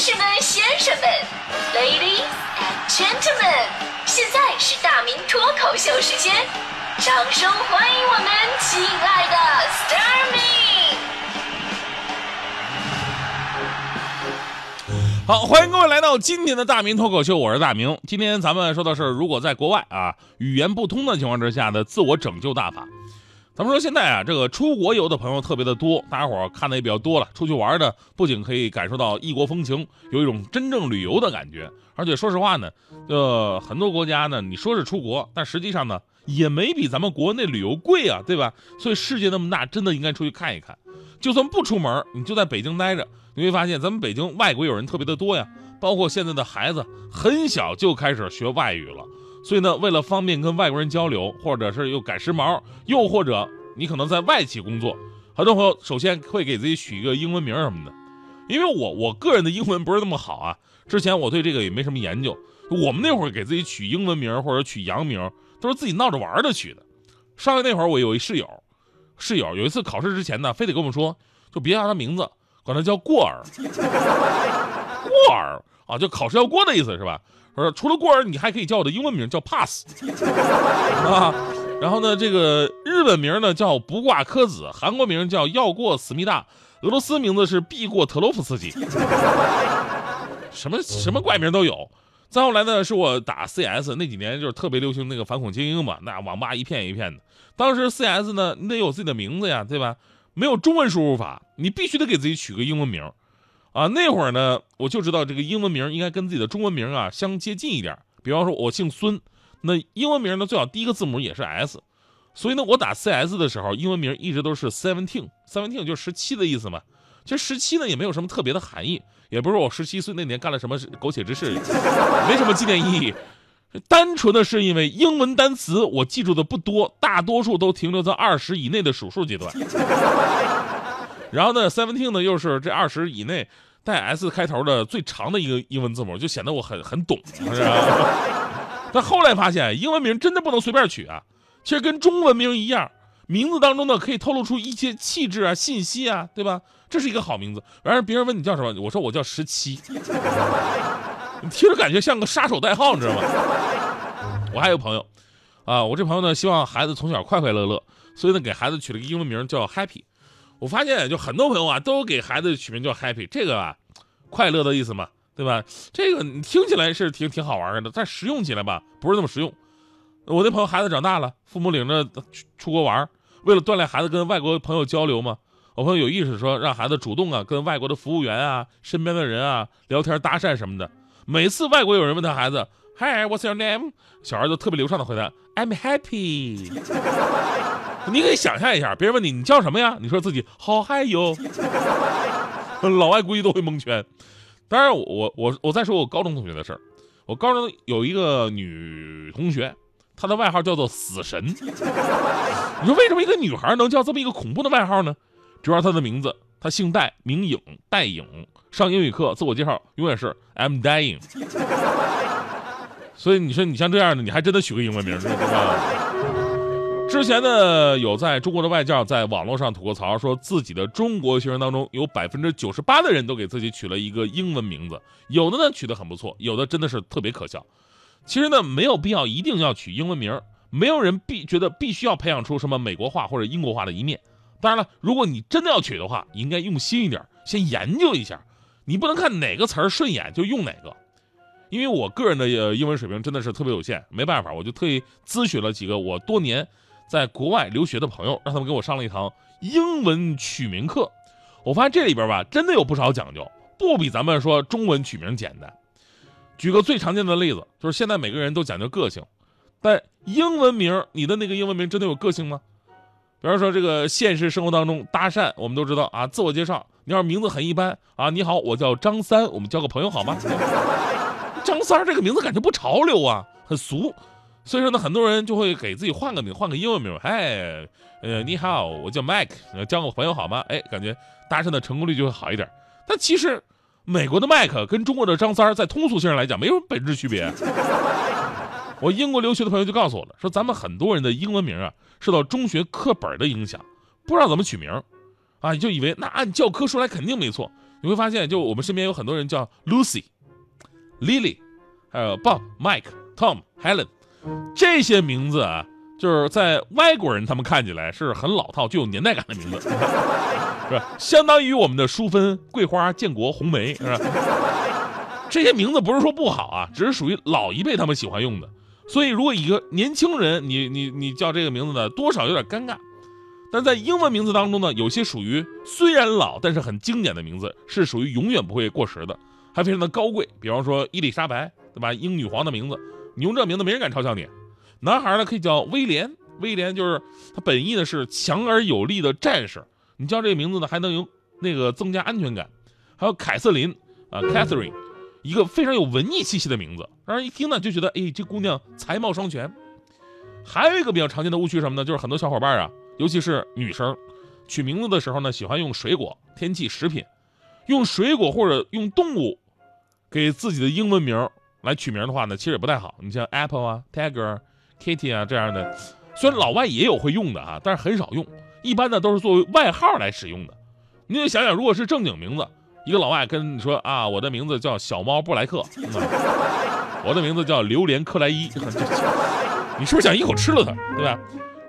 士们、先生们，Ladies and Gentlemen，现在是大明脱口秀时间，掌声欢迎我们亲爱的 s t a r m y 好，欢迎各位来到今天的大明脱口秀，我是大明。今天咱们说的是，如果在国外啊语言不通的情况之下的自我拯救大法。咱们说现在啊，这个出国游的朋友特别的多，大家伙看的也比较多了。出去玩的不仅可以感受到异国风情，有一种真正旅游的感觉。而且说实话呢，呃，很多国家呢，你说是出国，但实际上呢，也没比咱们国内旅游贵啊，对吧？所以世界那么大，真的应该出去看一看。就算不出门，你就在北京待着，你会发现咱们北京外国友人特别的多呀。包括现在的孩子很小就开始学外语了。所以呢，为了方便跟外国人交流，或者是又赶时髦，又或者你可能在外企工作，很多朋友首先会给自己取一个英文名什么的。因为我我个人的英文不是那么好啊，之前我对这个也没什么研究。我们那会儿给自己取英文名或者取洋名，都是自己闹着玩的取的。上学那会儿，我有一室友，室友有一次考试之前呢，非得跟我们说，就别叫他名字，管他叫过儿，过 儿啊，就考试要过的意思是吧？说除了过儿，你还可以叫我的英文名叫 Pass 啊。然后呢，这个日本名呢叫不挂科子，韩国名叫要过思密达，俄罗斯名字是必过特洛夫斯基，什么什么怪名都有。再后来呢，是我打 CS 那几年就是特别流行那个反恐精英嘛，那网吧一片一片的。当时 CS 呢，你得有自己的名字呀，对吧？没有中文输入法，你必须得给自己取个英文名。啊，那会儿呢，我就知道这个英文名应该跟自己的中文名啊相接近一点。比方说，我姓孙，那英文名呢最好第一个字母也是 S。所以呢，我打 CS 的时候，英文名一直都是 Seventeen，Seventeen 就是十七的意思嘛。其实十七呢也没有什么特别的含义，也不是我十七岁那年干了什么苟且之事，没什么纪念意义。单纯的是因为英文单词我记住的不多，大多数都停留在二十以内的数数阶段。然后呢，seventeen 呢又是这二十以内带 S 开头的最长的一个英文字母，就显得我很很懂，是吧？但后来发现，英文名真的不能随便取啊。其实跟中文名一样，名字当中呢可以透露出一些气质啊、信息啊，对吧？这是一个好名字。然而别人问你叫什么，我说我叫十七，你听着感觉像个杀手代号，你知道吗？我还有朋友，啊，我这朋友呢希望孩子从小快快乐乐，所以呢给孩子取了个英文名叫 Happy。我发现就很多朋友啊，都给孩子取名叫 Happy，这个啊，快乐的意思嘛，对吧？这个你听起来是挺挺好玩的，但实用起来吧，不是那么实用。我那朋友孩子长大了，父母领着出出国玩，为了锻炼孩子跟外国朋友交流嘛，我朋友有意识说让孩子主动啊跟外国的服务员啊、身边的人啊聊天搭讪什么的。每次外国有人问他孩子，Hi，What's your name？小孩就特别流畅的回答，I'm happy。你可以想象一下，别人问你你叫什么呀？你说自己好嗨哟，老外估计都会蒙圈。当然，我我我再说我高中同学的事儿。我高中有一个女同学，她的外号叫做死神。你说为什么一个女孩能叫这么一个恐怖的外号呢？主要她的名字，她姓戴，名颖，戴颖。上英语课自我介绍永远是 I'm dying。所以你说你像这样的，你还真的取个英文名是吧？之前呢，有在中国的外教在网络上吐过槽，说自己的中国学生当中有百分之九十八的人都给自己取了一个英文名字，有的呢取得很不错，有的真的是特别可笑。其实呢，没有必要一定要取英文名，没有人必觉得必须要培养出什么美国化或者英国化的一面。当然了，如果你真的要取的话，应该用心一点，先研究一下，你不能看哪个词儿顺眼就用哪个。因为我个人的英文水平真的是特别有限，没办法，我就特意咨询了几个我多年。在国外留学的朋友，让他们给我上了一堂英文取名课。我发现这里边吧，真的有不少讲究，不比咱们说中文取名简单。举个最常见的例子，就是现在每个人都讲究个性，但英文名，你的那个英文名真的有个性吗？比方说这个现实生活当中搭讪，我们都知道啊，自我介绍，你要是名字很一般啊，你好，我叫张三，我们交个朋友好吗？张三这个名字感觉不潮流啊，很俗。所以说呢，很多人就会给自己换个名，换个英文名。哎，呃，你好，我叫 Mike，交个朋友好吗？哎，感觉搭讪的成功率就会好一点。但其实，美国的 Mike 跟中国的张三儿在通俗性上来讲没有本质区别。我英国留学的朋友就告诉我了，说咱们很多人的英文名啊，受到中学课本的影响，不知道怎么取名，啊，就以为那按教科书来肯定没错。你会发现，就我们身边有很多人叫 Lucy、Lily，还有 Bob、Mike、Tom、Helen，这些名字啊，就是在外国人他们看起来是很老套、具有年代感的名字，是吧？相当于我们的淑芬、桂花、建国、红梅，是吧？这些名字不是说不好啊，只是属于老一辈他们喜欢用的。所以，如果一个年轻人，你你你叫这个名字呢，多少有点尴尬。但在英文名字当中呢，有些属于虽然老但是很经典的名字，是属于永远不会过时的，还非常的高贵。比方说伊丽莎白，对吧？英女皇的名字，你用这名字没人敢嘲笑你。男孩呢可以叫威廉，威廉就是他本意呢是强而有力的战士，你叫这个名字呢还能有那个增加安全感。还有凯瑟琳啊，Catherine，一个非常有文艺气息的名字，让人一听呢就觉得哎这姑娘才貌双全。还有一个比较常见的误区什么呢？就是很多小伙伴啊。尤其是女生，取名字的时候呢，喜欢用水果、天气、食品，用水果或者用动物给自己的英文名来取名的话呢，其实也不太好。你像 Apple 啊、Tiger、Kitty 啊这样的，虽然老外也有会用的啊，但是很少用，一般呢都是作为外号来使用的。你就想想，如果是正经名字，一个老外跟你说啊，我的名字叫小猫布莱克，我的名字叫榴莲克莱伊，你是不是想一口吃了它，对吧？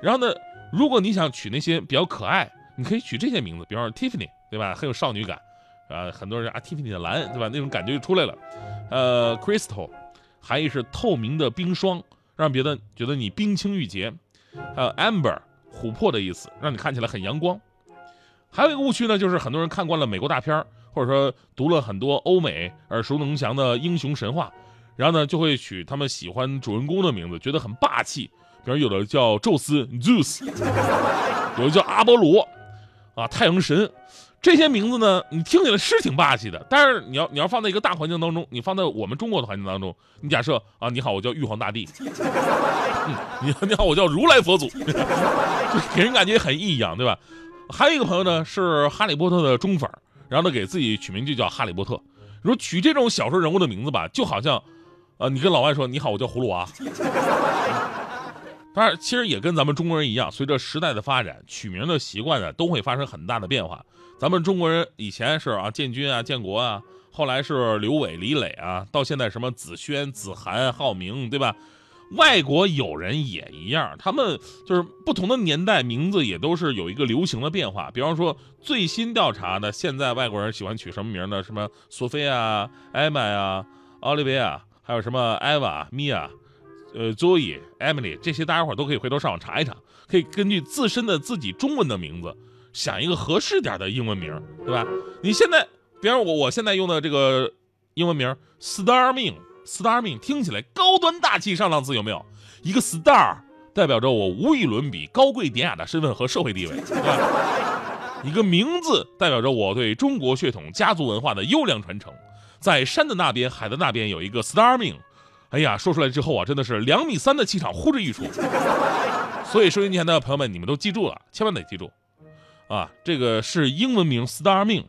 然后呢？如果你想取那些比较可爱，你可以取这些名字，比方说 Tiffany，对吧？很有少女感，啊，很多人啊，Tiffany 的蓝，对吧？那种感觉就出来了。呃，Crystal，含义是透明的冰霜，让别人觉得你冰清玉洁。还有 Amber，琥珀的意思，让你看起来很阳光。还有一个误区呢，就是很多人看惯了美国大片或者说读了很多欧美耳熟能详的英雄神话，然后呢就会取他们喜欢主人公的名字，觉得很霸气。比如有的叫宙斯 Zeus，有的叫阿波罗，啊太阳神，这些名字呢，你听起来是挺霸气的。但是你要你要放在一个大环境当中，你放在我们中国的环境当中，你假设啊，你好，我叫玉皇大帝，你 你好，我叫如来佛祖，就给人感觉很异样，对吧？还有一个朋友呢是哈利波特的忠粉，然后呢给自己取名就叫哈利波特。你说取这种小说人物的名字吧，就好像，呃，你跟老外说你好，我叫葫芦娃。当然，其实也跟咱们中国人一样，随着时代的发展，取名的习惯呢都会发生很大的变化。咱们中国人以前是啊建军啊建国啊，后来是刘伟李磊啊，到现在什么子轩子涵浩明，对吧？外国友人也一样，他们就是不同的年代，名字也都是有一个流行的变化。比方说最新调查的，现在外国人喜欢取什么名呢？什么索菲亚、艾玛呀、奥利维亚，还有什么艾娃、米娅。呃，Zoe、Emily 这些大家伙都可以回头上网查一查，可以根据自身的自己中文的名字想一个合适点的英文名，对吧？你现在，比方我我现在用的这个英文名 Starming，Starming 听起来高端大气上档次，有没有？一个 Star 代表着我无与伦比、高贵典雅的身份和社会地位，对吧？一个名字代表着我对中国血统、家族文化的优良传承。在山的那边，海的那边，有一个 Starming。哎呀，说出来之后啊，真的是两米三的气场呼之欲出。所以收音机前的朋友们，你们都记住了，千万得记住，啊，这个是英文名 Starming，，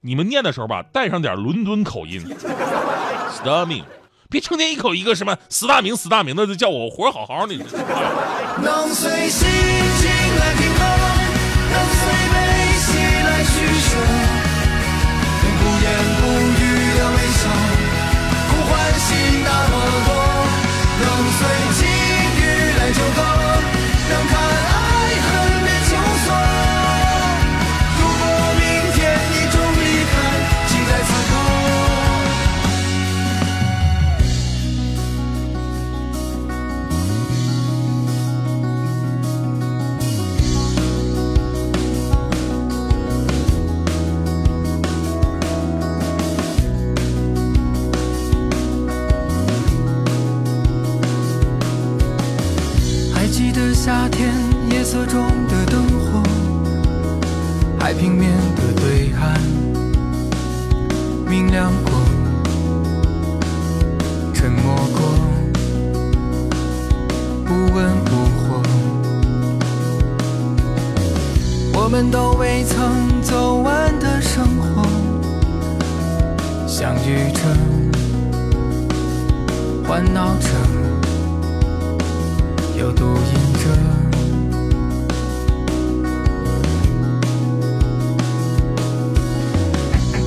你们念的时候吧，带上点伦敦口音，Starming，，别成天一口一个什么死大名死大名的，就叫我活好好的。中的灯火，海平面的对岸，明亮过，沉默过，不温不火。我们都未曾走完的生活，相遇着，欢闹着，又独饮着。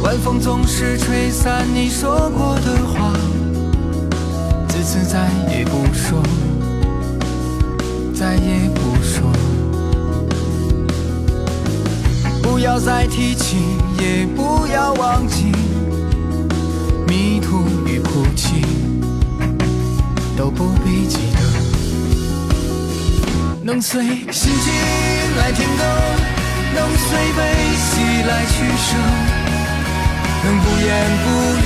晚风总是吹散你说过的话，自此再也不说，再也不说。不要再提起，也不要忘记，迷途与哭泣都不必记得。能随心情来听歌，能随悲喜来取舍，能不言不语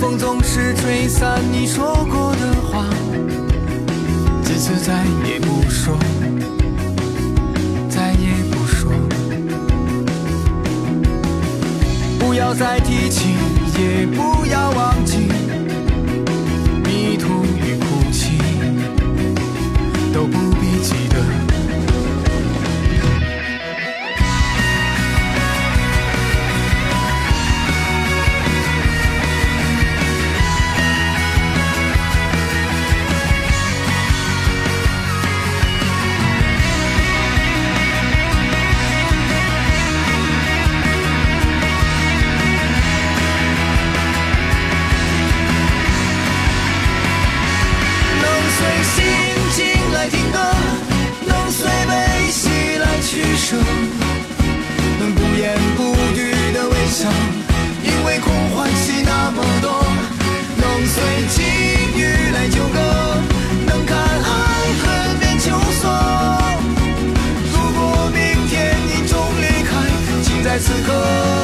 风总是吹散你说过的话，自此再也不说，再也不说。不要再提起，也不要忘记，随心情来听歌，能随悲喜来取舍，能不言不语的微笑，因为空欢喜那么多。能随机遇来纠葛，能看爱恨变秋色。如果明天你终离开，请在此刻。